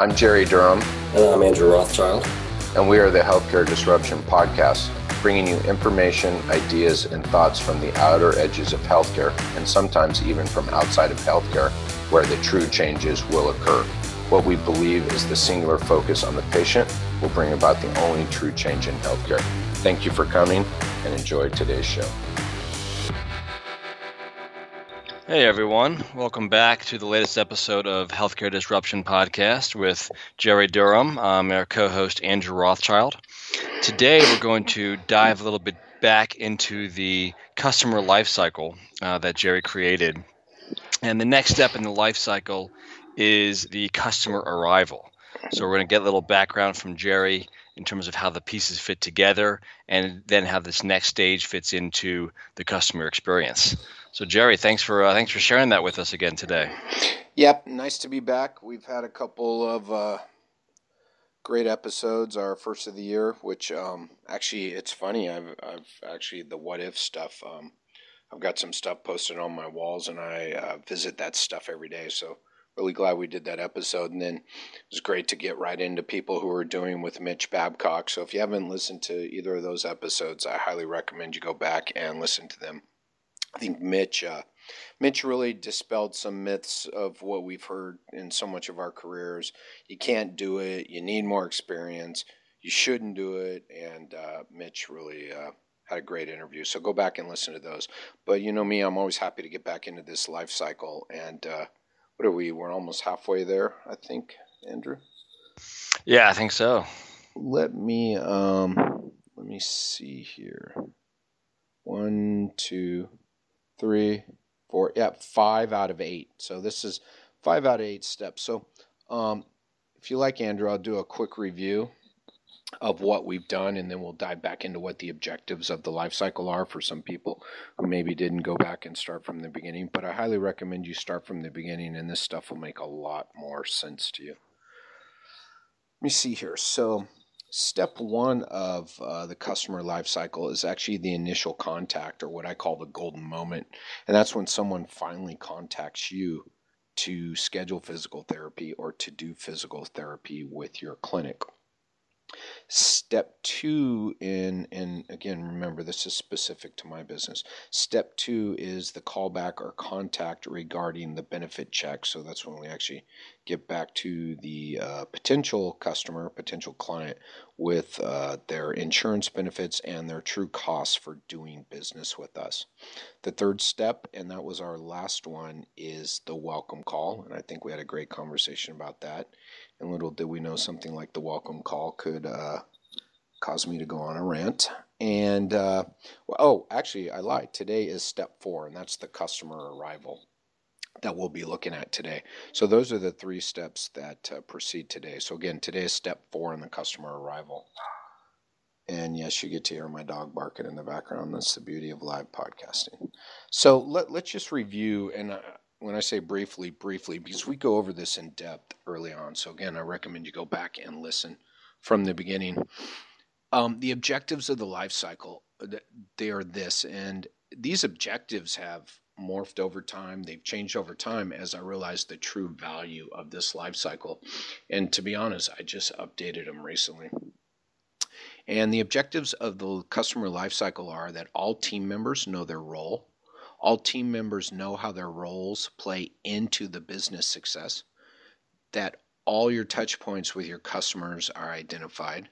I'm Jerry Durham. And I'm Andrew Rothschild. And we are the Healthcare Disruption Podcast, bringing you information, ideas, and thoughts from the outer edges of healthcare, and sometimes even from outside of healthcare, where the true changes will occur. What we believe is the singular focus on the patient will bring about the only true change in healthcare. Thank you for coming and enjoy today's show. Hey everyone, welcome back to the latest episode of Healthcare Disruption Podcast with Jerry Durham, um, our co host Andrew Rothschild. Today we're going to dive a little bit back into the customer life cycle uh, that Jerry created. And the next step in the life cycle is the customer arrival. So we're going to get a little background from Jerry in terms of how the pieces fit together and then how this next stage fits into the customer experience. So Jerry, thanks for uh, thanks for sharing that with us again today. Yep, nice to be back. We've had a couple of uh, great episodes. Our first of the year, which um, actually it's funny. I've I've actually the what if stuff. Um, I've got some stuff posted on my walls, and I uh, visit that stuff every day. So really glad we did that episode. And then it was great to get right into people who are doing with Mitch Babcock. So if you haven't listened to either of those episodes, I highly recommend you go back and listen to them. I think Mitch, uh, Mitch really dispelled some myths of what we've heard in so much of our careers. You can't do it. You need more experience. You shouldn't do it. And uh, Mitch really uh, had a great interview. So go back and listen to those. But you know me, I'm always happy to get back into this life cycle. And uh, what are we? We're almost halfway there, I think, Andrew. Yeah, I think so. Let me um, let me see here. One, two three, four, yeah, five out of eight. So this is five out of eight steps. So um, if you like Andrew, I'll do a quick review of what we've done, and then we'll dive back into what the objectives of the life cycle are for some people who maybe didn't go back and start from the beginning. But I highly recommend you start from the beginning, and this stuff will make a lot more sense to you. Let me see here. So Step one of uh, the customer life cycle is actually the initial contact, or what I call the golden moment. And that's when someone finally contacts you to schedule physical therapy or to do physical therapy with your clinic. Step two in, and again, remember this is specific to my business. Step two is the callback or contact regarding the benefit check. So that's when we actually get back to the uh, potential customer, potential client with uh, their insurance benefits and their true costs for doing business with us. The third step, and that was our last one, is the welcome call. And I think we had a great conversation about that. And little did we know something like the welcome call could uh, cause me to go on a rant. And uh, well, oh, actually, I lied. Today is step four, and that's the customer arrival that we'll be looking at today. So those are the three steps that uh, proceed today. So again, today is step four in the customer arrival. And yes, you get to hear my dog barking in the background. That's the beauty of live podcasting. So let, let's just review, and uh, when I say briefly, briefly, because we go over this in depth early on. So again, I recommend you go back and listen from the beginning. Um, the objectives of the life cycle, they are this, and these objectives have morphed over time. They've changed over time as I realized the true value of this life cycle. And to be honest, I just updated them recently. And the objectives of the customer life cycle are that all team members know their role, all team members know how their roles play into the business success, that all your touch points with your customers are identified,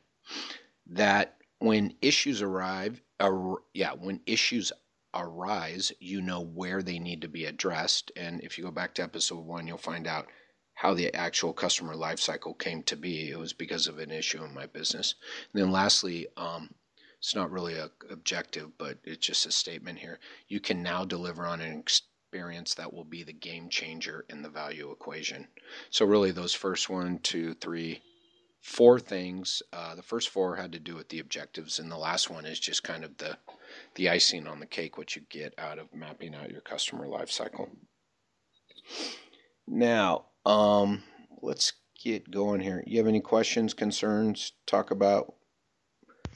that when issues arrive, uh, yeah, when issues arise, you know where they need to be addressed. And if you go back to episode one, you'll find out how the actual customer lifecycle came to be. It was because of an issue in my business. And then lastly, um, it's not really a objective, but it's just a statement here. You can now deliver on an experience that will be the game changer in the value equation. So really, those first one, two, three, four things. Uh, the first four had to do with the objectives, and the last one is just kind of the the icing on the cake, what you get out of mapping out your customer life cycle. Now, um, let's get going here. You have any questions, concerns? Talk about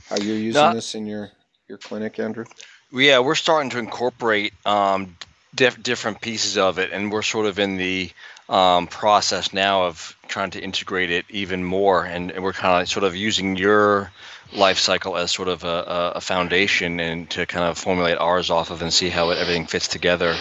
how you're using no, this in your your clinic, Andrew. Yeah, we're starting to incorporate um, diff- different pieces of it, and we're sort of in the um, process now of trying to integrate it even more, and, and we're kind of sort of using your life cycle as sort of a, a, foundation and to kind of formulate ours off of and see how it, everything fits together.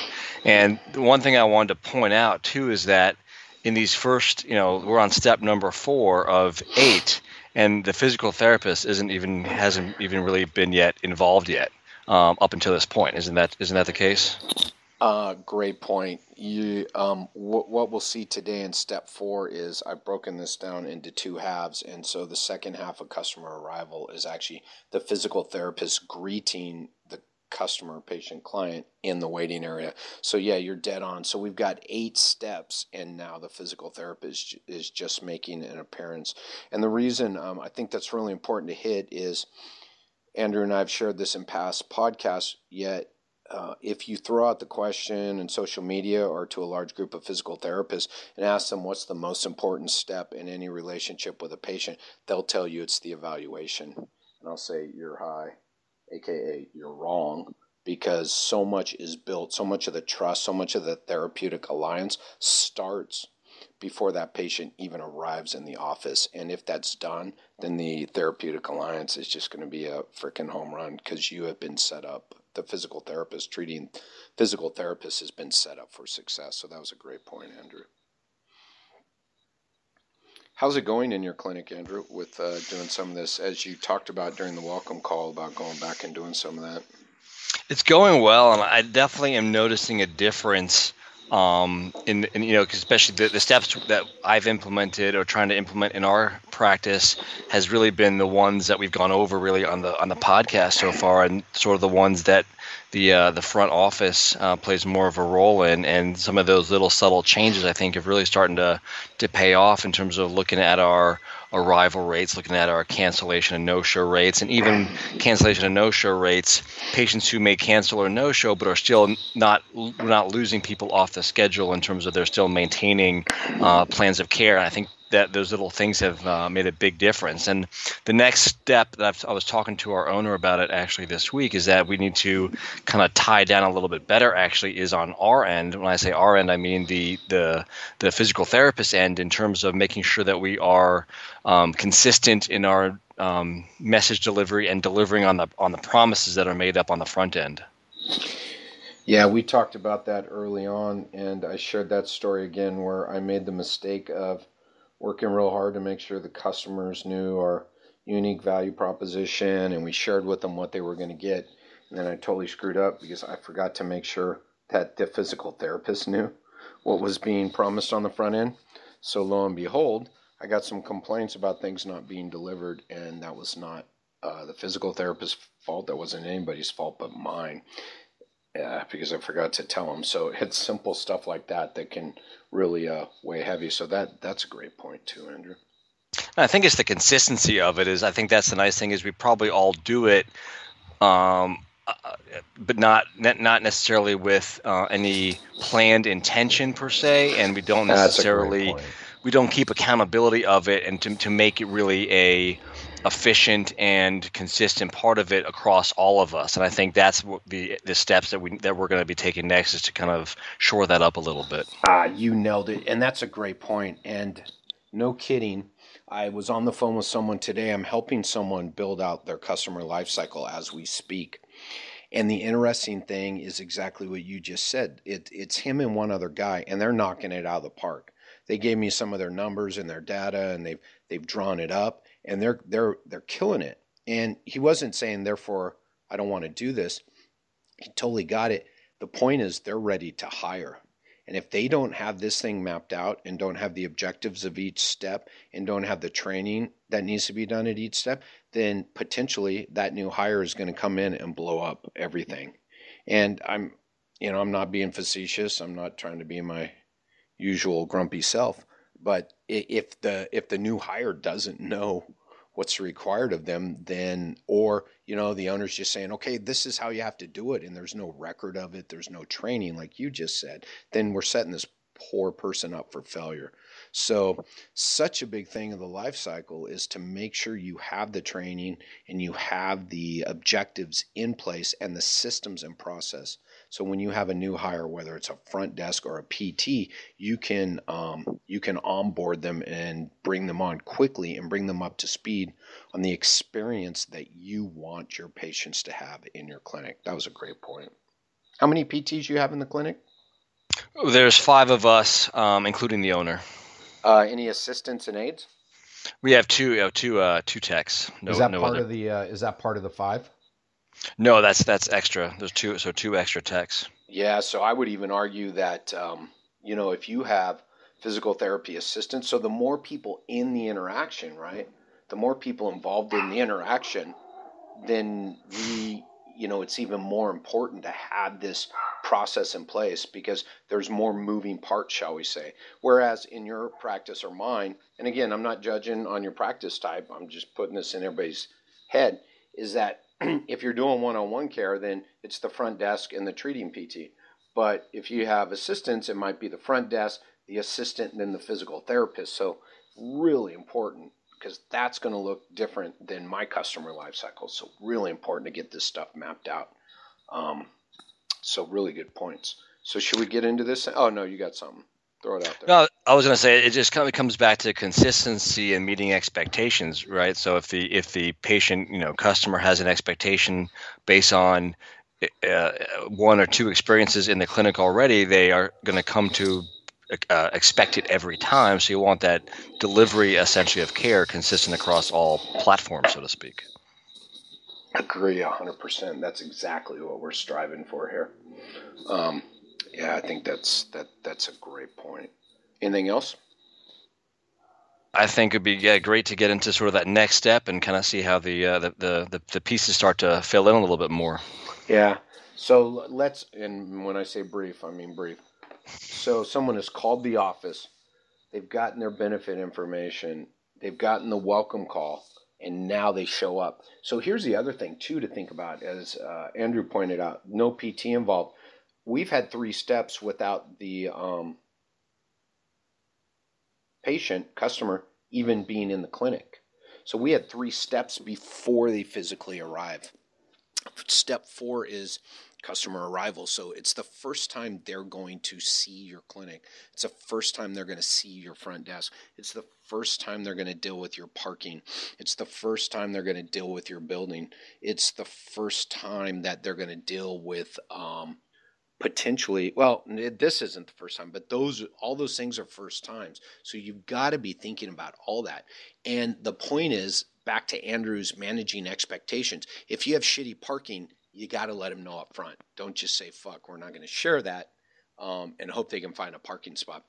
And the one thing I wanted to point out too is that in these first, you know, we're on step number four of eight, and the physical therapist isn't even hasn't even really been yet involved yet um, up until this point. Isn't that isn't that the case? Uh, great point. You, um, what, what we'll see today in step four is I've broken this down into two halves, and so the second half of customer arrival is actually the physical therapist greeting the customer, patient, client in the waiting area. So yeah, you're dead on. So we've got eight steps, and now the physical therapist is just making an appearance. And the reason um, I think that's really important to hit is Andrew and I have shared this in past podcasts. Yet uh, if you throw out the question in social media or to a large group of physical therapists and ask them what's the most important step in any relationship with a patient, they'll tell you it's the evaluation. And I'll say, you're high, aka you're wrong, because so much is built, so much of the trust, so much of the therapeutic alliance starts before that patient even arrives in the office. And if that's done, then the therapeutic alliance is just going to be a freaking home run because you have been set up the physical therapist treating physical therapist has been set up for success. So that was a great point, Andrew. How's it going in your clinic, Andrew, with uh, doing some of this, as you talked about during the welcome call about going back and doing some of that? It's going well, and I definitely am noticing a difference um, in, in, you know, especially the, the steps that I've implemented or trying to implement in our practice has really been the ones that we've gone over really on the on the podcast so far, and sort of the ones that the uh, the front office uh, plays more of a role in, and some of those little subtle changes I think have really starting to to pay off in terms of looking at our arrival rates, looking at our cancellation and no-show rates, and even cancellation and no-show rates. Patients who may cancel or no-show, but are still not not losing people off the schedule in terms of they're still maintaining uh, plans of care. And I think that those little things have uh, made a big difference. And the next step that I've, i was talking to our owner about it actually this week is that we need to kind of tie down a little bit better. Actually, is on our end. When I say our end, I mean the the the physical therapist end in terms of making sure that we are um, consistent in our um, message delivery and delivering on the on the promises that are made up on the front end. Yeah, we talked about that early on, and I shared that story again where I made the mistake of working real hard to make sure the customers knew our unique value proposition and we shared with them what they were going to get. And then I totally screwed up because I forgot to make sure that the physical therapist knew what was being promised on the front end. So lo and behold, I got some complaints about things not being delivered, and that was not uh, the physical therapist's fault. That wasn't anybody's fault but mine uh, because I forgot to tell them. So it's simple stuff like that that can really uh, weigh heavy. So that that's a great point too, Andrew. I think it's the consistency of it. Is I think that's the nice thing is we probably all do it, um, uh, but not not necessarily with uh, any planned intention per se, and we don't necessarily we don't keep accountability of it, and to to make it really a efficient and consistent part of it across all of us. And I think that's the the steps that we that we're going to be taking next is to kind of shore that up a little bit. Ah, you nailed it, and that's a great point. And no kidding, I was on the phone with someone today. I'm helping someone build out their customer lifecycle as we speak. And the interesting thing is exactly what you just said. It, it's him and one other guy, and they're knocking it out of the park. They gave me some of their numbers and their data, and they've they've drawn it up and they're they're they're killing it. And he wasn't saying therefore I don't want to do this. He totally got it. The point is they're ready to hire. And if they don't have this thing mapped out and don't have the objectives of each step and don't have the training that needs to be done at each step, then potentially that new hire is going to come in and blow up everything. And I'm, you know, I'm not being facetious. I'm not trying to be my usual grumpy self. But if the if the new hire doesn't know what's required of them, then or you know the owner's just saying, okay, this is how you have to do it, and there's no record of it, there's no training, like you just said, then we're setting this poor person up for failure. So, such a big thing of the life cycle is to make sure you have the training and you have the objectives in place and the systems and process So when you have a new hire, whether it's a front desk or a PT, you can um, you can onboard them and bring them on quickly and bring them up to speed on the experience that you want your patients to have in your clinic. That was a great point. How many PTs you have in the clinic? There's five of us, um, including the owner. Uh, any assistants and aides? We have two, you know, two, uh, two techs. No, is that no part other. of the? Uh, is that part of the five? No, that's that's extra. There's two, so two extra techs. Yeah, so I would even argue that um, you know if you have physical therapy assistants, so the more people in the interaction, right? The more people involved in the interaction, then we, you know, it's even more important to have this process in place because there's more moving parts, shall we say. Whereas in your practice or mine, and again, I'm not judging on your practice type, I'm just putting this in everybody's head, is that if you're doing one on one care, then it's the front desk and the treating PT. But if you have assistants, it might be the front desk, the assistant, and then the physical therapist. So, really important because that's going to look different than my customer life cycle. So, really important to get this stuff mapped out. Um, so really good points. So should we get into this? Oh no, you got something. Throw it out there. No, I was going to say it just kind of comes back to consistency and meeting expectations, right? So if the if the patient, you know, customer has an expectation based on uh, one or two experiences in the clinic already, they are going to come to uh, expect it every time. So you want that delivery essentially of care consistent across all platforms, so to speak. Agree 100%. That's exactly what we're striving for here. Um, yeah, I think that's that that's a great point. Anything else? I think it'd be yeah, great to get into sort of that next step and kind of see how the, uh, the, the the the pieces start to fill in a little bit more. Yeah. So let's and when I say brief, I mean brief. So someone has called the office, they've gotten their benefit information, they've gotten the welcome call, and now they show up. So here's the other thing too to think about, as uh, Andrew pointed out, no PT involved. We've had three steps without the um, patient customer even being in the clinic. So we had three steps before they physically arrive. Step four is customer arrival. So it's the first time they're going to see your clinic. It's the first time they're going to see your front desk. It's the first time they're going to deal with your parking. It's the first time they're going to deal with your building. It's the first time that they're going to deal with um, potentially well this isn't the first time but those all those things are first times so you've got to be thinking about all that and the point is back to andrew's managing expectations if you have shitty parking you got to let them know up front. Don't just say, fuck, we're not going to share that um, and hope they can find a parking spot.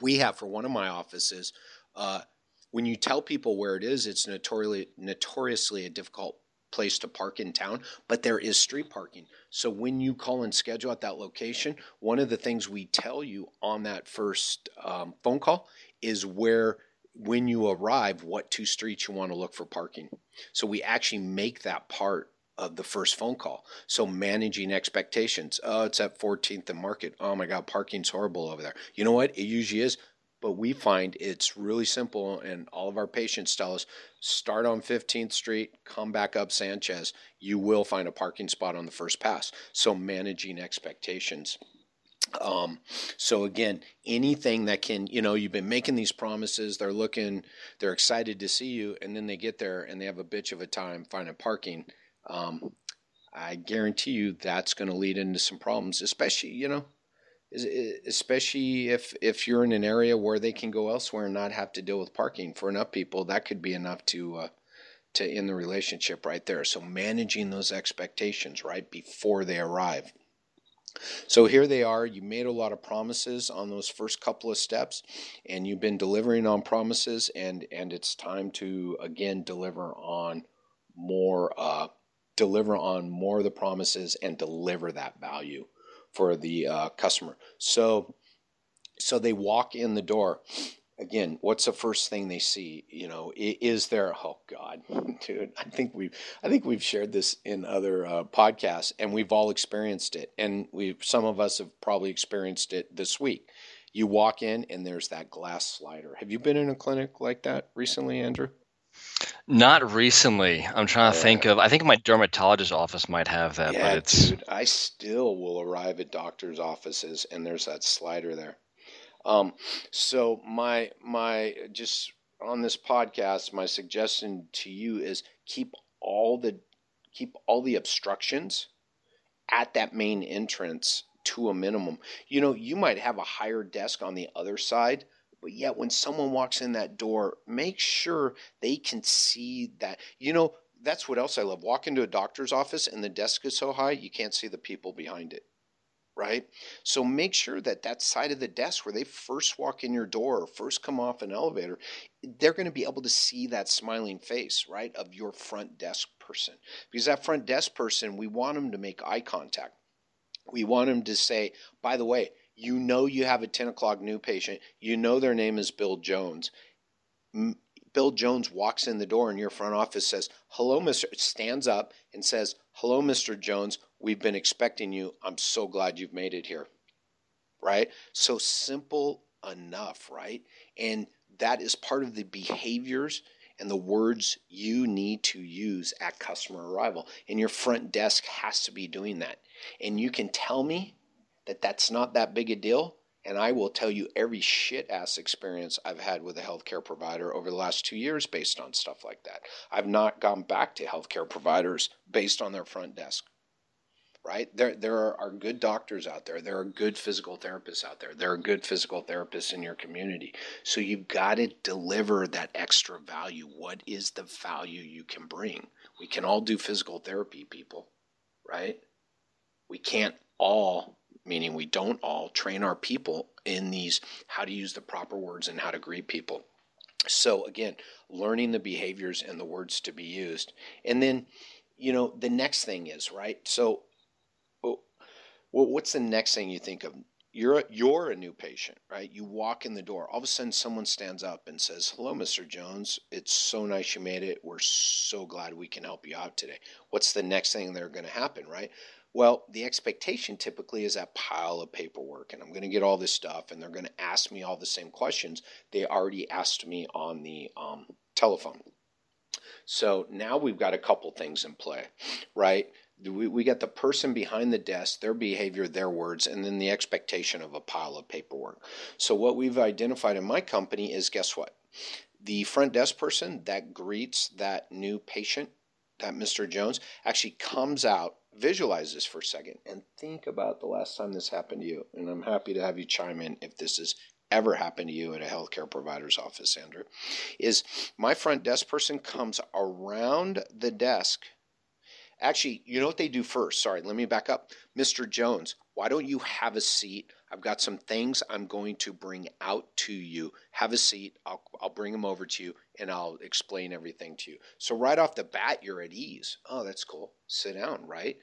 We have for one of my offices, uh, when you tell people where it is, it's notoriously, notoriously a difficult place to park in town, but there is street parking. So when you call and schedule at that location, one of the things we tell you on that first um, phone call is where when you arrive what two streets you want to look for parking. So we actually make that part of the first phone call. So managing expectations. Oh, it's at 14th and Market. Oh my God, parking's horrible over there. You know what? It usually is. But we find it's really simple, and all of our patients tell us start on 15th Street, come back up Sanchez. You will find a parking spot on the first pass. So managing expectations. Um, so again, anything that can, you know, you've been making these promises, they're looking, they're excited to see you, and then they get there and they have a bitch of a time finding parking um, I guarantee you that's going to lead into some problems, especially you know, especially if if you're in an area where they can go elsewhere and not have to deal with parking for enough people. That could be enough to uh, to end the relationship right there. So managing those expectations right before they arrive. So here they are. You made a lot of promises on those first couple of steps, and you've been delivering on promises, and and it's time to again deliver on more. Uh, deliver on more of the promises and deliver that value for the uh, customer. So, so they walk in the door. Again, what's the first thing they see? You know, is there? Oh God, dude! I think we've I think we've shared this in other uh, podcasts, and we've all experienced it. And we some of us have probably experienced it this week. You walk in, and there's that glass slider. Have you been in a clinic like that recently, Andrew? Not recently. I'm trying to yeah. think of. I think my dermatologist office might have that, yeah, but it's. Dude, I still will arrive at doctors' offices, and there's that slider there. Um, so my my just on this podcast, my suggestion to you is keep all the keep all the obstructions at that main entrance to a minimum. You know, you might have a higher desk on the other side, but yet when someone walks in that door, make sure they can see that. You know, that's what else I love. Walk into a doctor's office and the desk is so high, you can't see the people behind it right? So make sure that that side of the desk where they first walk in your door or first come off an elevator, they're going to be able to see that smiling face, right, of your front desk person. Because that front desk person, we want them to make eye contact. We want them to say, by the way, you know you have a 10 o'clock new patient. You know their name is Bill Jones. Bill Jones walks in the door and your front office says, Hello, Mr. stands up and says, Hello, Mr. Jones. We've been expecting you. I'm so glad you've made it here. Right? So simple enough, right? And that is part of the behaviors and the words you need to use at customer arrival. And your front desk has to be doing that. And you can tell me that that's not that big a deal and I will tell you every shit ass experience I've had with a healthcare provider over the last two years based on stuff like that. I've not gone back to healthcare providers based on their front desk. Right? There there are, good doctors out there. There are good physical therapists out there. There are good physical therapists in your community. So you've got to deliver that extra value. What is the value you can bring? We can all do physical therapy, people, right? We can't all meaning we don't all train our people in these how to use the proper words and how to greet people. So again, learning the behaviors and the words to be used. And then, you know, the next thing is, right? So oh, well, what's the next thing you think of? You're a, you're a new patient, right? You walk in the door. All of a sudden, someone stands up and says, "Hello, Mr. Jones. It's so nice you made it. We're so glad we can help you out today." What's the next thing that are going to happen, right? Well, the expectation typically is that pile of paperwork, and I'm going to get all this stuff, and they're going to ask me all the same questions they already asked me on the um, telephone. So now we've got a couple things in play, right? We, we got the person behind the desk, their behavior, their words, and then the expectation of a pile of paperwork. So, what we've identified in my company is guess what? The front desk person that greets that new patient, that Mr. Jones, actually comes out visualize this for a second and think about the last time this happened to you. And I'm happy to have you chime in if this has ever happened to you at a healthcare provider's office, Andrew. Is my front desk person comes around the desk. Actually, you know what they do first? Sorry, let me back up. Mr. Jones, why don't you have a seat? I've got some things I'm going to bring out to you. Have a seat. I'll, I'll bring them over to you and I'll explain everything to you. So, right off the bat, you're at ease. Oh, that's cool. Sit down, right?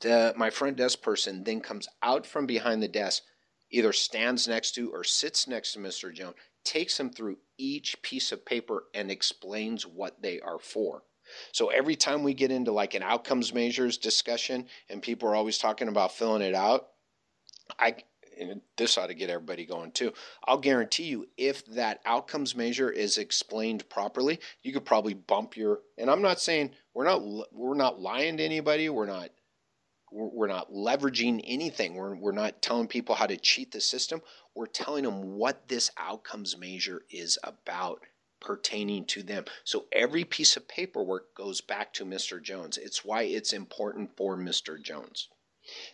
The, my front desk person then comes out from behind the desk, either stands next to or sits next to Mr. Jones, takes him through each piece of paper and explains what they are for. So every time we get into like an outcomes measures discussion and people are always talking about filling it out, I this ought to get everybody going too. I'll guarantee you, if that outcomes measure is explained properly, you could probably bump your. And I'm not saying we're not we're not lying to anybody. We're not we're not leveraging anything. We're we're not telling people how to cheat the system. We're telling them what this outcomes measure is about pertaining to them. So every piece of paperwork goes back to Mr. Jones. It's why it's important for Mr. Jones.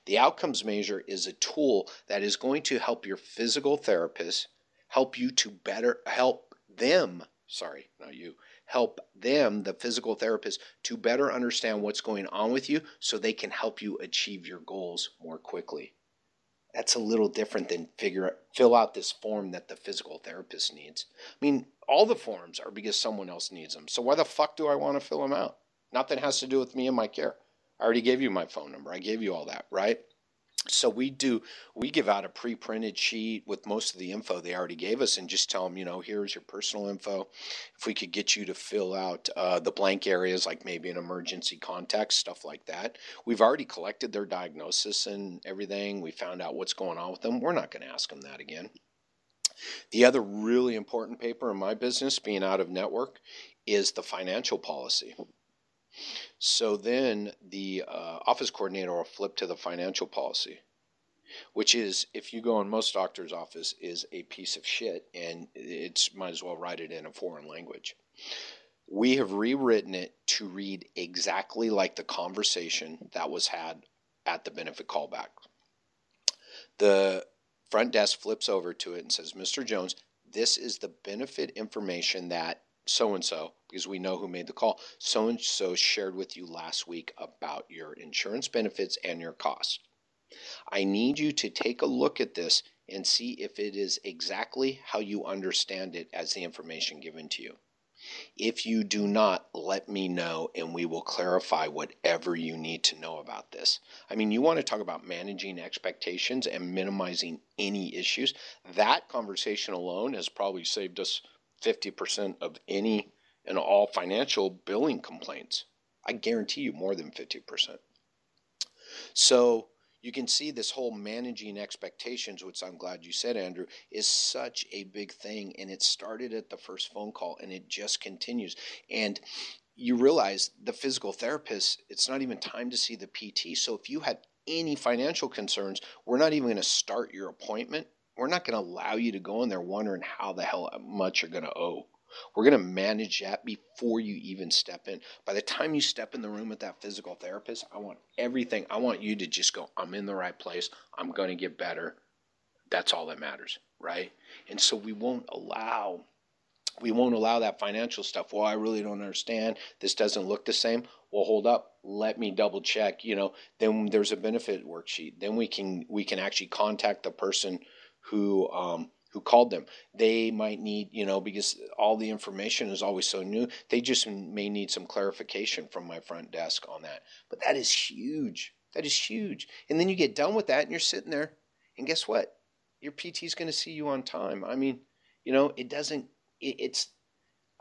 The outcomes measure is a tool that is going to help your physical therapist help you to better help them, sorry, not you, help them, the physical therapist, to better understand what's going on with you so they can help you achieve your goals more quickly. That's a little different than figure fill out this form that the physical therapist needs. I mean, all the forms are because someone else needs them. So why the fuck do I want to fill them out? Nothing has to do with me and my care. I already gave you my phone number. I gave you all that, right? So we do we give out a pre-printed sheet with most of the info they already gave us, and just tell them, you know, here's your personal info. If we could get you to fill out uh, the blank areas, like maybe an emergency contact, stuff like that. We've already collected their diagnosis and everything. We found out what's going on with them. We're not going to ask them that again. The other really important paper in my business, being out of network, is the financial policy. So then the uh, office coordinator will flip to the financial policy, which is, if you go in most doctor's office, is a piece of shit, and it's might as well write it in a foreign language. We have rewritten it to read exactly like the conversation that was had at the benefit callback. The front desk flips over to it and says, Mr. Jones, this is the benefit information that so and so, because we know who made the call, so and so shared with you last week about your insurance benefits and your costs. I need you to take a look at this and see if it is exactly how you understand it as the information given to you. If you do not, let me know and we will clarify whatever you need to know about this. I mean, you want to talk about managing expectations and minimizing any issues. That conversation alone has probably saved us 50% of any and all financial billing complaints. I guarantee you more than 50%. So you can see this whole managing expectations, which I'm glad you said, Andrew, is such a big thing. And it started at the first phone call and it just continues. And you realize the physical therapist, it's not even time to see the PT. So if you had any financial concerns, we're not even going to start your appointment we're not going to allow you to go in there wondering how the hell much you're going to owe. We're going to manage that before you even step in. By the time you step in the room with that physical therapist, I want everything. I want you to just go, I'm in the right place. I'm going to get better. That's all that matters, right? And so we won't allow we won't allow that financial stuff. Well, I really don't understand. This doesn't look the same. Well, hold up. Let me double check. You know, then there's a benefit worksheet. Then we can we can actually contact the person who um, who called them. They might need, you know, because all the information is always so new, they just may need some clarification from my front desk on that. But that is huge. That is huge. And then you get done with that and you're sitting there, and guess what? Your PT is going to see you on time. I mean, you know, it doesn't, it, it's,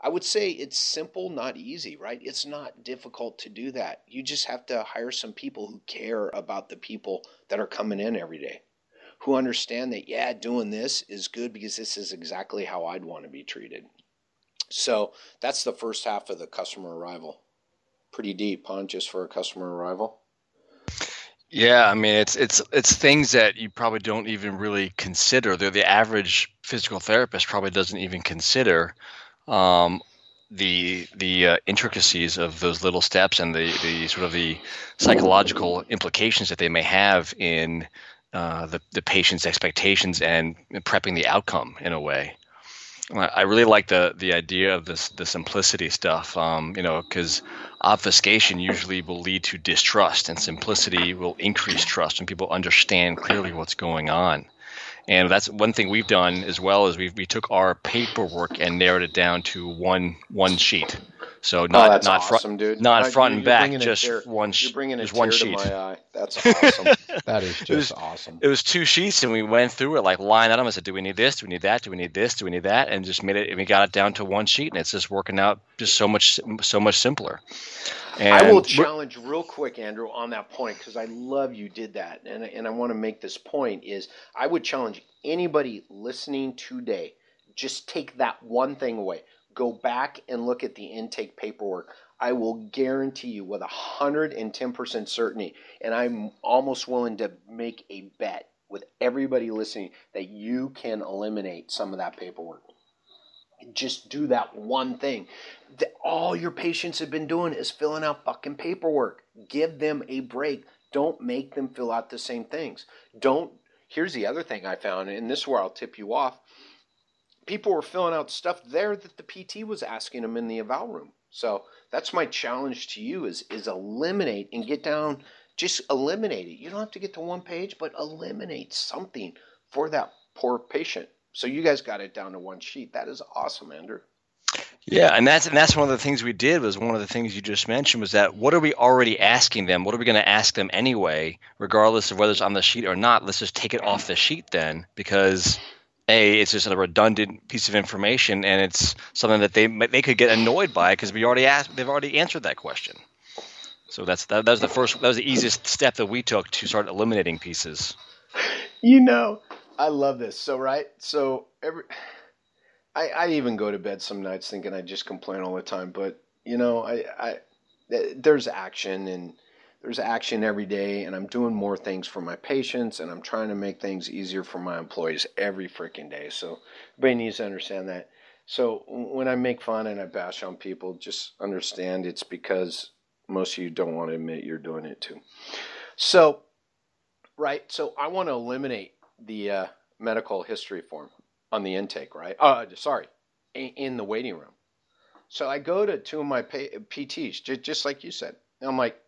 I would say it's simple, not easy, right? It's not difficult to do that. You just have to hire some people who care about the people that are coming in every day who understand that, yeah, doing this is good because this is exactly how I'd want to be treated. So that's the first half of the customer arrival. Pretty deep, huh? Just for a customer arrival. Yeah, I mean it's it's it's things that you probably don't even really consider. They're the average physical therapist probably doesn't even consider um, the the uh, intricacies of those little steps and the the sort of the psychological implications that they may have in uh, the, the patient's expectations and prepping the outcome in a way. I really like the the idea of this the simplicity stuff, um, you know, because obfuscation usually will lead to distrust, and simplicity will increase trust and people understand clearly what's going on. And that's one thing we've done as well is we we took our paperwork and narrowed it down to one one sheet. So not oh, not awesome, dude. not front and back, just one. You're bringing a one sheet. to my eye. That's awesome. that is just it was, awesome. It was two sheets, and we went through it like line item. I said, "Do we need this? Do we need that? Do we need this? Do we need that?" And just made it. And we got it down to one sheet, and it's just working out just so much so much simpler. And I will challenge real quick, Andrew, on that point because I love you did that, and and I want to make this point is I would challenge anybody listening today just take that one thing away go back and look at the intake paperwork. I will guarantee you with 110% certainty, and I'm almost willing to make a bet with everybody listening that you can eliminate some of that paperwork. Just do that one thing. All your patients have been doing is filling out fucking paperwork. Give them a break. Don't make them fill out the same things. Don't. Here's the other thing I found, and this is where I'll tip you off people were filling out stuff there that the PT was asking them in the eval room. So that's my challenge to you is is eliminate and get down just eliminate it. You don't have to get to one page, but eliminate something for that poor patient. So you guys got it down to one sheet. That is awesome, Andrew. Yeah, and that's and that's one of the things we did was one of the things you just mentioned was that what are we already asking them? What are we going to ask them anyway, regardless of whether it's on the sheet or not? Let's just take it off the sheet then, because a it's just a redundant piece of information and it's something that they they could get annoyed by because we already asked they've already answered that question. So that's that, that was the first that was the easiest step that we took to start eliminating pieces. You know i love this. So right so every I, I even go to bed some nights thinking I just complain all the time, but you know, I, I there's action and there's action every day, and I'm doing more things for my patients, and I'm trying to make things easier for my employees every freaking day. So everybody needs to understand that. So when I make fun and I bash on people, just understand it's because most of you don't want to admit you're doing it too. So, right. So I want to eliminate the uh, medical history form on the intake, right? Uh, sorry, in the waiting room. So I go to two of my PTs, just like you said. And I'm like,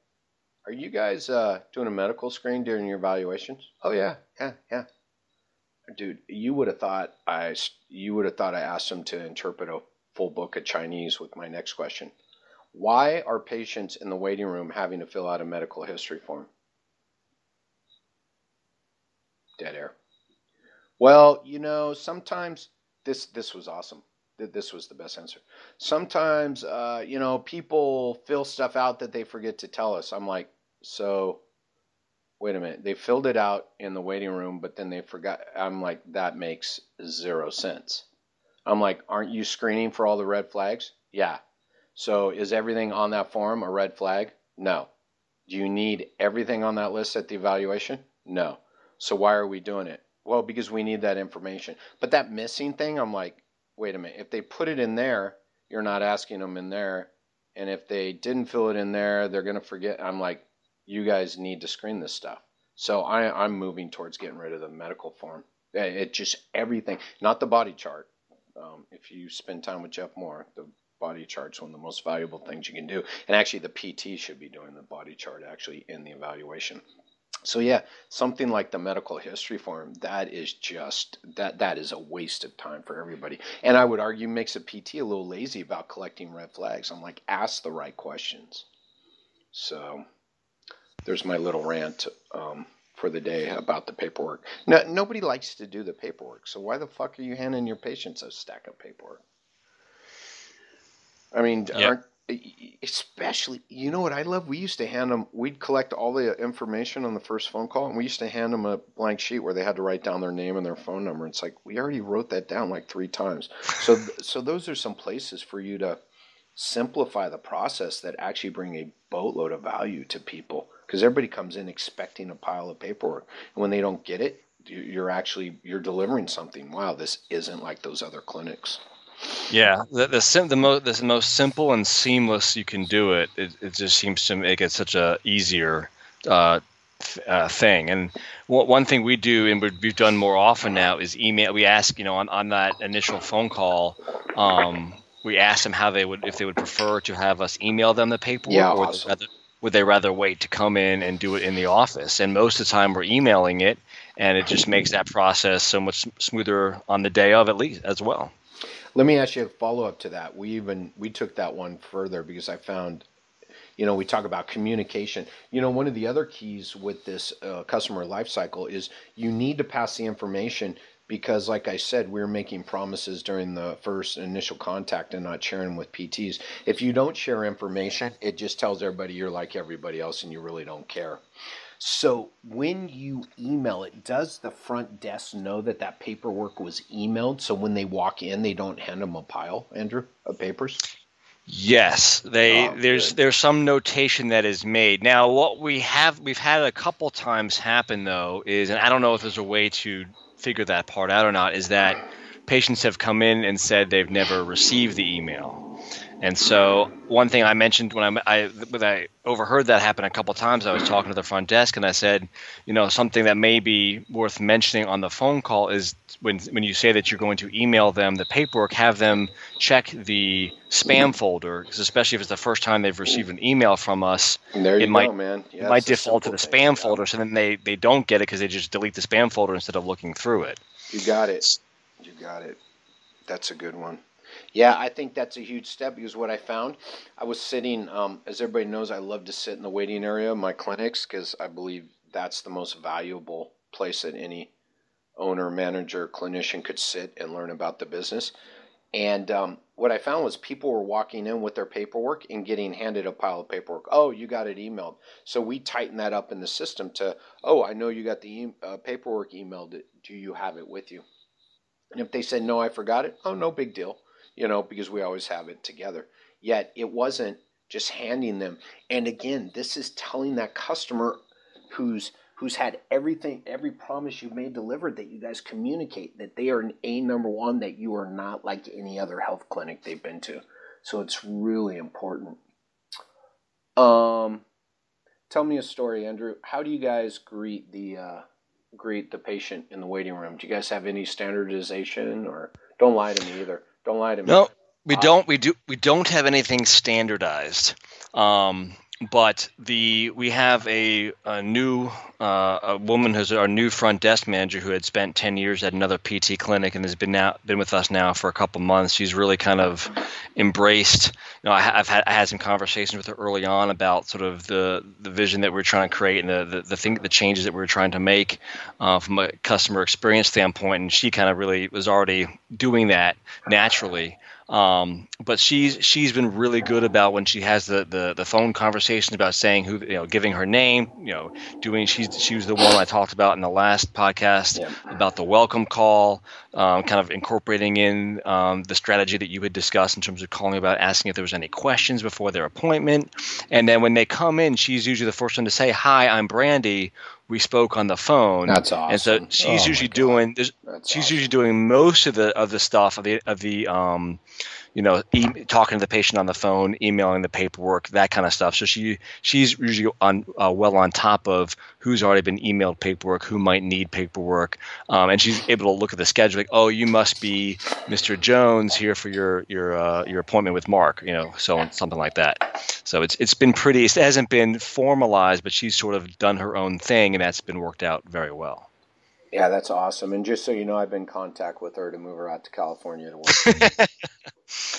are you guys uh, doing a medical screen during your evaluations? Oh yeah, yeah, yeah. Dude, you would have thought I you would have thought I asked them to interpret a full book of Chinese with my next question. Why are patients in the waiting room having to fill out a medical history form? Dead air. Well, you know, sometimes this this was awesome. This was the best answer. Sometimes, uh, you know, people fill stuff out that they forget to tell us. I'm like, so wait a minute. They filled it out in the waiting room, but then they forgot. I'm like, that makes zero sense. I'm like, aren't you screening for all the red flags? Yeah. So is everything on that form a red flag? No. Do you need everything on that list at the evaluation? No. So why are we doing it? Well, because we need that information. But that missing thing, I'm like, wait a minute. If they put it in there, you're not asking them in there. And if they didn't fill it in there, they're going to forget. I'm like, you guys need to screen this stuff. So I, I'm moving towards getting rid of the medical form. It just everything, not the body chart. Um, if you spend time with Jeff Moore, the body chart's one of the most valuable things you can do. And actually, the PT should be doing the body chart actually in the evaluation. So yeah, something like the medical history form, that is just that that is a waste of time for everybody. And I would argue makes a PT a little lazy about collecting red flags. I'm like, ask the right questions. So there's my little rant um, for the day about the paperwork. No, nobody likes to do the paperwork, so why the fuck are you handing your patients a stack of paperwork? I mean, aren't especially you know what i love? We used to hand them we'd collect all the information on the first phone call and we used to hand them a blank sheet where they had to write down their name and their phone number. It's like we already wrote that down like three times. So so those are some places for you to simplify the process that actually bring a boatload of value to people because everybody comes in expecting a pile of paperwork and when they don't get it you're actually you're delivering something wow this isn't like those other clinics yeah, the the, sim, the most the most simple and seamless you can do it. It, it just seems to make it such a easier uh, uh, thing. And one thing we do, and we've done more often now, is email. We ask, you know, on, on that initial phone call, um, we ask them how they would, if they would prefer to have us email them the paperwork, yeah, or awesome. rather, would they rather wait to come in and do it in the office? And most of the time, we're emailing it, and it just makes that process so much smoother on the day of, at least as well. Let me ask you a follow up to that. We even we took that one further because I found, you know, we talk about communication. You know, one of the other keys with this uh, customer lifecycle is you need to pass the information because like i said we are making promises during the first initial contact and not sharing with pts if you don't share information it just tells everybody you're like everybody else and you really don't care so when you email it, does the front desk know that that paperwork was emailed? So when they walk in, they don't hand them a pile, Andrew, of papers. Yes, they oh, there's good. there's some notation that is made. Now, what we have we've had a couple times happen though is, and I don't know if there's a way to figure that part out or not, is that patients have come in and said they've never received the email. And so one thing I mentioned when I, I when I overheard that happen a couple times, I was talking to the front desk and I said, you know, something that may be worth mentioning on the phone call is when when you say that you're going to email them the paperwork, have them check the spam folder, because especially if it's the first time they've received an email from us, there it might, man. Yeah, it might default to the spam thing, folder, so then they, they don't get it because they just delete the spam folder instead of looking through it. You got it. You got it. That's a good one. Yeah, I think that's a huge step because what I found, I was sitting, um, as everybody knows, I love to sit in the waiting area of my clinics because I believe that's the most valuable place that any owner, manager, clinician could sit and learn about the business. And um, what I found was people were walking in with their paperwork and getting handed a pile of paperwork. Oh, you got it emailed. So we tightened that up in the system to, oh, I know you got the e- uh, paperwork emailed. Do you have it with you? And if they said, no, I forgot it, oh, no big deal, you know, because we always have it together. Yet it wasn't just handing them. And again, this is telling that customer who's who's had everything, every promise you've made delivered that you guys communicate that they are an A number one, that you are not like any other health clinic they've been to. So it's really important. Um, tell me a story, Andrew. How do you guys greet the uh, greet the patient in the waiting room? Do you guys have any standardization, or don't lie to me either? Don't lie to me. No, we uh, don't. We do. We don't have anything standardized. Um, but the we have a, a new uh, a woman who's our new front desk manager who had spent 10 years at another PT clinic and has been now been with us now for a couple months. She's really kind of embraced. You know, I, have had I had some conversations with her early on about sort of the the vision that we're trying to create and the the, the thing the changes that we are trying to make uh, from a customer experience standpoint. And she kind of really was already doing that naturally. Um, but she's she's been really good about when she has the, the, the phone conversations about saying who you know giving her name you know doing she's she was the one I talked about in the last podcast yeah. about the welcome call um, kind of incorporating in um, the strategy that you had discussed in terms of calling about asking if there was any questions before their appointment and then when they come in she's usually the first one to say hi I'm Brandy we spoke on the phone. That's awesome. And so she's oh usually doing she's usually doing most of the of the stuff of the of the um, you know, e- talking to the patient on the phone, emailing the paperwork, that kind of stuff. So she she's usually on uh, well on top of who's already been emailed paperwork, who might need paperwork, um, and she's able to look at the schedule like, oh, you must be Mr. Jones here for your your uh, your appointment with Mark, you know, so something like that. So it's it's been pretty. It hasn't been formalized, but she's sort of done her own thing, and that's been worked out very well. Yeah, that's awesome. And just so you know, I've been in contact with her to move her out to California to work.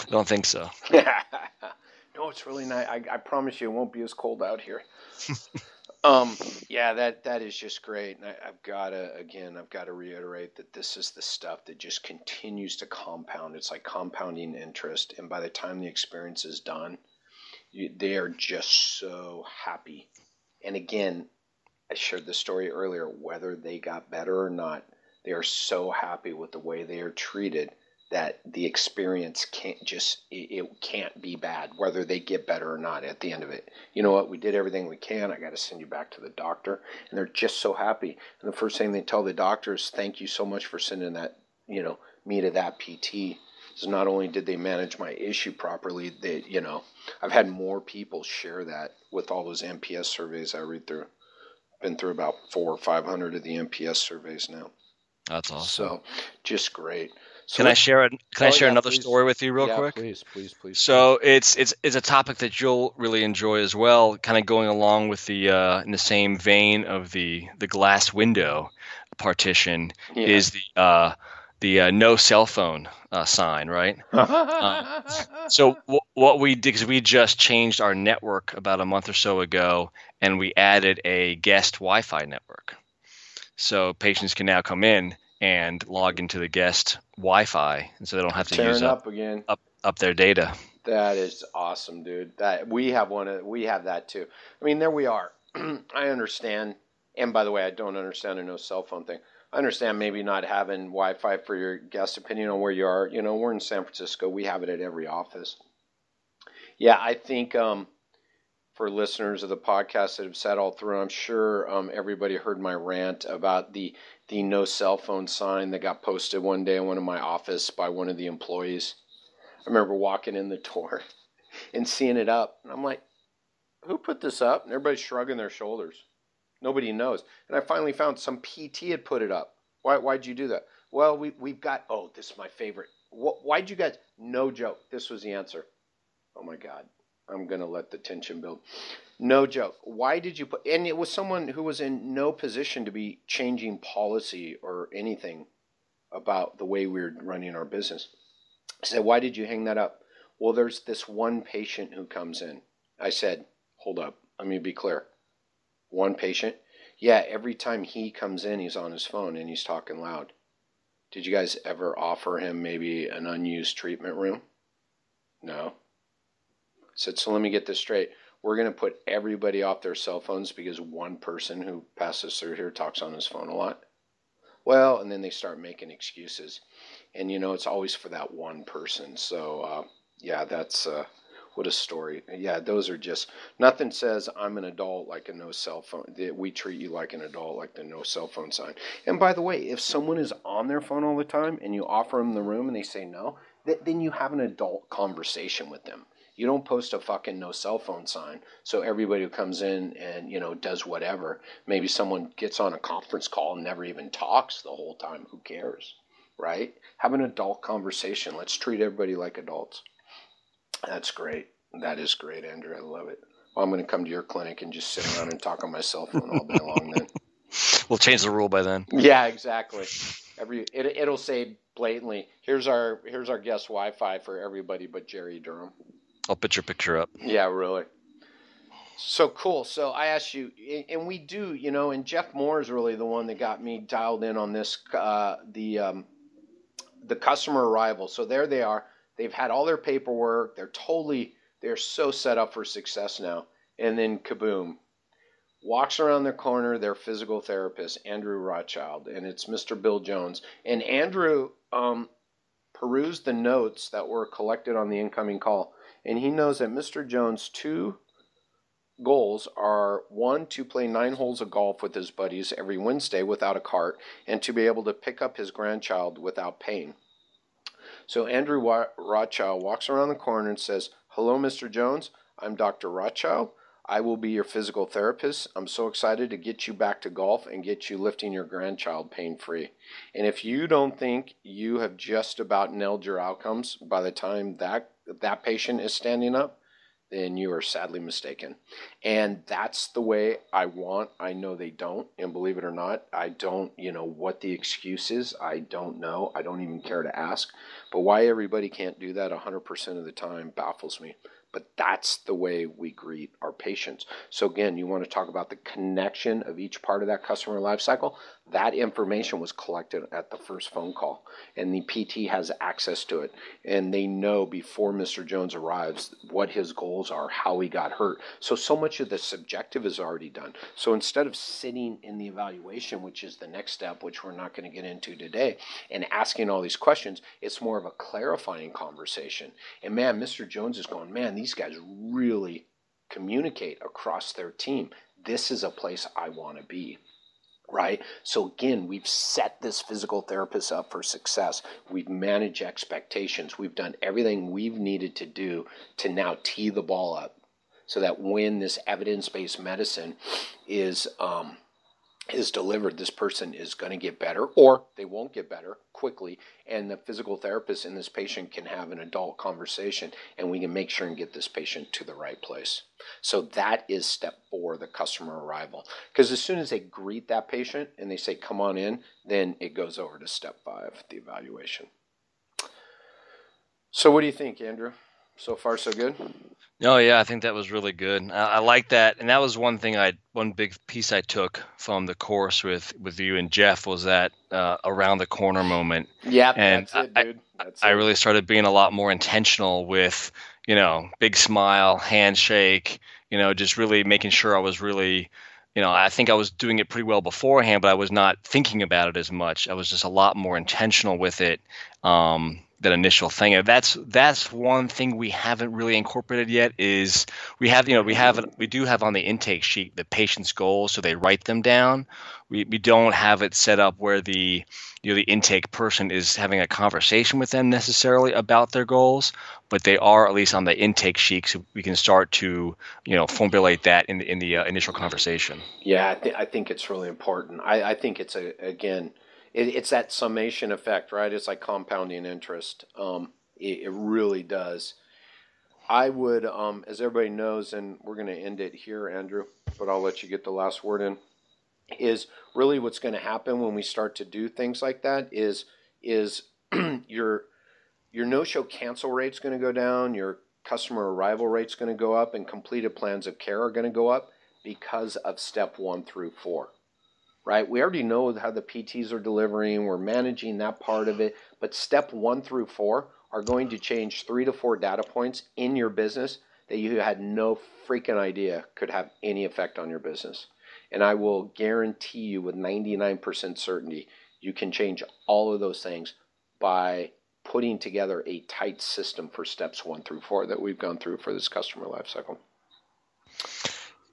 Don't think so. no, it's really nice. I, I, promise you, it won't be as cold out here. um, yeah, that that is just great. And I, I've got to again, I've got to reiterate that this is the stuff that just continues to compound. It's like compounding interest, and by the time the experience is done, you, they are just so happy. And again, I shared the story earlier. Whether they got better or not, they are so happy with the way they are treated that the experience can't just it, it, can't be bad whether they get better or not at the end of it. You know what? We did everything we can. I got to send you back to the doctor. And they're just so happy. And the first thing they tell the doctor is thank you so much for sending that you know me to that pt so not only did they manage my issue properly they you know i've had more people share that with all those nps surveys i read through been through about four or five hundred of the NPS surveys now that's awesome so just great so can I share a, Can oh, I share yeah, another please. story with you real yeah, quick? Please, please, please. So it's it's it's a topic that you'll really enjoy as well. Kind of going along with the uh, in the same vein of the the glass window partition yeah. is the uh, the uh, no cell phone uh, sign, right? uh, so w- what we did is we just changed our network about a month or so ago, and we added a guest Wi-Fi network. So patients can now come in and log into the guest Wi-Fi, and so they don't have to Tearing use up, up again up up their data. That is awesome, dude. That we have one. We have that too. I mean, there we are. I understand. And by the way, I don't understand a no cell phone thing. I understand maybe not having Wi-Fi for your guests, depending on where you are. You know, we're in San Francisco. We have it at every office. Yeah, I think um, for listeners of the podcast that have sat all through, I'm sure um, everybody heard my rant about the the no cell phone sign that got posted one day in one of my office by one of the employees. I remember walking in the door and seeing it up, and I'm like, "Who put this up?" And everybody's shrugging their shoulders. Nobody knows. And I finally found some PT had put it up. Why? Why'd you do that? Well, we we've got. Oh, this is my favorite. Why'd you guys? No joke. This was the answer. Oh my God. I'm gonna let the tension build. No joke. Why did you put? And it was someone who was in no position to be changing policy or anything about the way we are running our business. I said, "Why did you hang that up?" Well, there's this one patient who comes in. I said, "Hold up. Let me be clear. One patient. Yeah, every time he comes in, he's on his phone and he's talking loud. Did you guys ever offer him maybe an unused treatment room? No. Said, so let me get this straight we're going to put everybody off their cell phones because one person who passes through here talks on his phone a lot. well, and then they start making excuses, and you know it's always for that one person. So uh, yeah, that's uh, what a story. Yeah, those are just nothing says I'm an adult like a no cell phone. That we treat you like an adult like the no cell phone sign. And by the way, if someone is on their phone all the time and you offer them the room and they say no, then you have an adult conversation with them. You don't post a fucking no cell phone sign so everybody who comes in and you know does whatever. Maybe someone gets on a conference call and never even talks the whole time. Who cares, right? Have an adult conversation. Let's treat everybody like adults. That's great. That is great, Andrew. I love it. Well, I'm going to come to your clinic and just sit around and talk on my cell phone all day long. Then we'll change the rule by then. Yeah, exactly. Every it, it'll say blatantly, "Here's our here's our guest Wi-Fi for everybody but Jerry Durham." I'll put your picture up. Yeah, really. So cool. So I asked you, and we do, you know, and Jeff Moore is really the one that got me dialed in on this, uh, the um, the customer arrival. So there they are. They've had all their paperwork. They're totally, they're so set up for success now. And then kaboom, walks around the corner their physical therapist, Andrew Rothschild, and it's Mr. Bill Jones. And Andrew um, perused the notes that were collected on the incoming call and he knows that Mr. Jones' two goals are one, to play nine holes of golf with his buddies every Wednesday without a cart, and to be able to pick up his grandchild without pain. So Andrew Rothschild walks around the corner and says, Hello, Mr. Jones. I'm Dr. Rothschild. I will be your physical therapist. I'm so excited to get you back to golf and get you lifting your grandchild pain free. And if you don't think you have just about nailed your outcomes by the time that that patient is standing up, then you are sadly mistaken. And that's the way I want. I know they don't. And believe it or not, I don't, you know, what the excuse is. I don't know. I don't even care to ask. But why everybody can't do that 100% of the time baffles me. But that's the way we greet our patients. So, again, you want to talk about the connection of each part of that customer lifecycle. That information was collected at the first phone call, and the PT has access to it. And they know before Mr. Jones arrives what his goals are, how he got hurt. So, so much of the subjective is already done. So, instead of sitting in the evaluation, which is the next step, which we're not going to get into today, and asking all these questions, it's more of a clarifying conversation. And man, Mr. Jones is going, man, these guys really communicate across their team. This is a place I want to be right? So again, we've set this physical therapist up for success. We've managed expectations. We've done everything we've needed to do to now tee the ball up so that when this evidence-based medicine is um, is delivered, this person is going to get better or they won't get better quickly. And the physical therapist and this patient can have an adult conversation and we can make sure and get this patient to the right place. So that is step four, the customer arrival. Because as soon as they greet that patient and they say, come on in, then it goes over to step five, the evaluation. So what do you think, Andrew? So far, so good. Oh yeah, I think that was really good. I, I like that, and that was one thing I one big piece I took from the course with with you and Jeff was that uh, around the corner moment. Yeah, and that's it, dude. That's I. I really started being a lot more intentional with you know big smile, handshake, you know, just really making sure I was really you know, I think I was doing it pretty well beforehand, but I was not thinking about it as much. I was just a lot more intentional with it. Um, that initial thing. That's that's one thing we haven't really incorporated yet. Is we have you know we have we do have on the intake sheet the patient's goals, so they write them down. We we don't have it set up where the you know the intake person is having a conversation with them necessarily about their goals, but they are at least on the intake sheet, so we can start to you know formulate that in the in the uh, initial conversation. Yeah, I, th- I think it's really important. I, I think it's a again it, it's that summation effect, right? It's like compounding interest. Um, it, it, really does. I would, um, as everybody knows, and we're going to end it here, Andrew, but I'll let you get the last word in. Is really what's going to happen when we start to do things like that is is your your no show cancel rate's going to go down, your customer arrival rate's going to go up, and completed plans of care are going to go up because of step one through four right? We already know how the PTs are delivering, we're managing that part of it, but step one through four are going to change three to four data points in your business that you had no freaking idea could have any effect on your business. And I will guarantee you with 99% certainty, You can change all of those things by putting together a tight system for steps one through four that we've gone through for this customer lifecycle.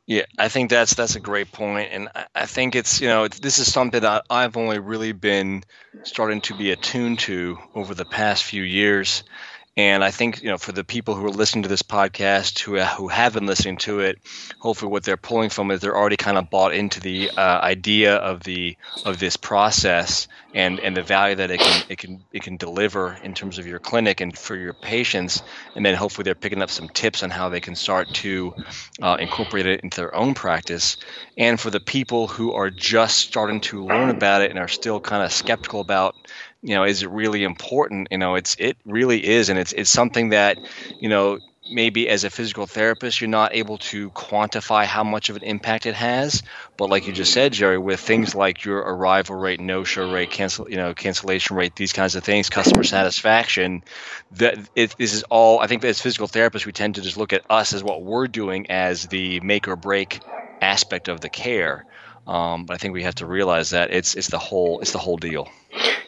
Yeah, I think that's that's a great point, and I, I think it's you know this is something that I've only really been starting to be attuned to over the past few years, and I think you know for the people who are listening to this podcast who who have been listening to it, hopefully what they're pulling from is they're already kind of bought into the uh, idea of the of this process and and the value that it can it can it can deliver in terms of your clinic and for your patients, and then hopefully they're picking up some tips on how they can start to uh, incorporate it into their own practice. And for the people who are just starting to learn about it and are still kind of skeptical about you know is it really important you know it's it really is and it's it's something that you know maybe as a physical therapist you're not able to quantify how much of an impact it has but like you just said jerry with things like your arrival rate no show rate cancel you know cancellation rate these kinds of things customer satisfaction that it, this is all i think as physical therapists we tend to just look at us as what we're doing as the make or break aspect of the care. Um, but i think we have to realize that it's it's the whole it's the whole deal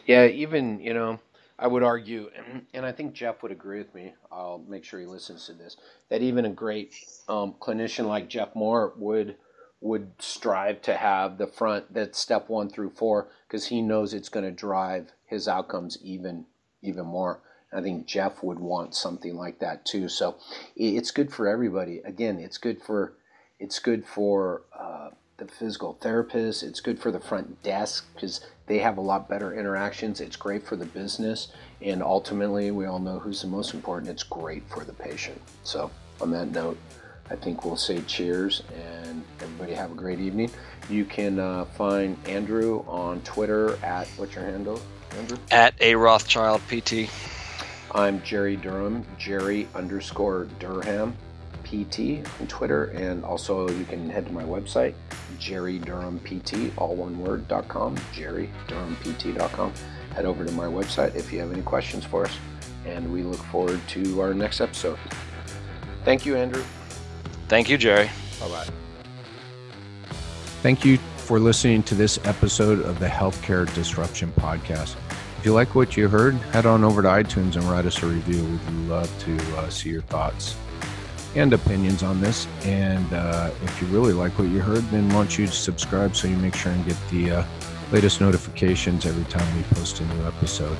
yeah, even, you know, I would argue, and, I think Jeff would agree with me. I'll make sure he listens to this. That even a great um, clinician like Jeff Moore would would strive to have the front that step one through four because he knows it's going to drive his outcomes even even more. I think Jeff would want something like that too. So it's good for everybody. Again, it's good for it's good for uh, the physical therapist. It's good for the front desk because they have a lot better interactions. It's great for the business. And ultimately, we all know who's the most important. It's great for the patient. So, on that note, I think we'll say cheers and everybody have a great evening. You can uh, find Andrew on Twitter at what's your handle, Andrew? At a Rothschild PT. I'm Jerry Durham, Jerry underscore Durham. PT on Twitter, and also you can head to my website, Jerry Durham all one word, dot com, jerrydurhampt.com. Head over to my website if you have any questions for us, and we look forward to our next episode. Thank you, Andrew. Thank you, Jerry. Bye bye. Thank you for listening to this episode of the Healthcare Disruption Podcast. If you like what you heard, head on over to iTunes and write us a review. We'd love to uh, see your thoughts and opinions on this. And uh, if you really like what you heard, then why don't you subscribe so you make sure and get the uh, latest notifications every time we post a new episode.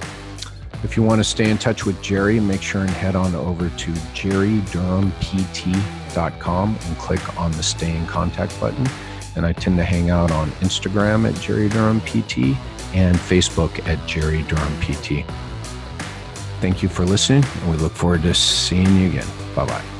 If you want to stay in touch with Jerry, make sure and head on over to jerrydurhampt.com and click on the Stay in Contact button. And I tend to hang out on Instagram at Jerry Durham PT and Facebook at Jerry Durham PT. Thank you for listening, and we look forward to seeing you again. Bye bye.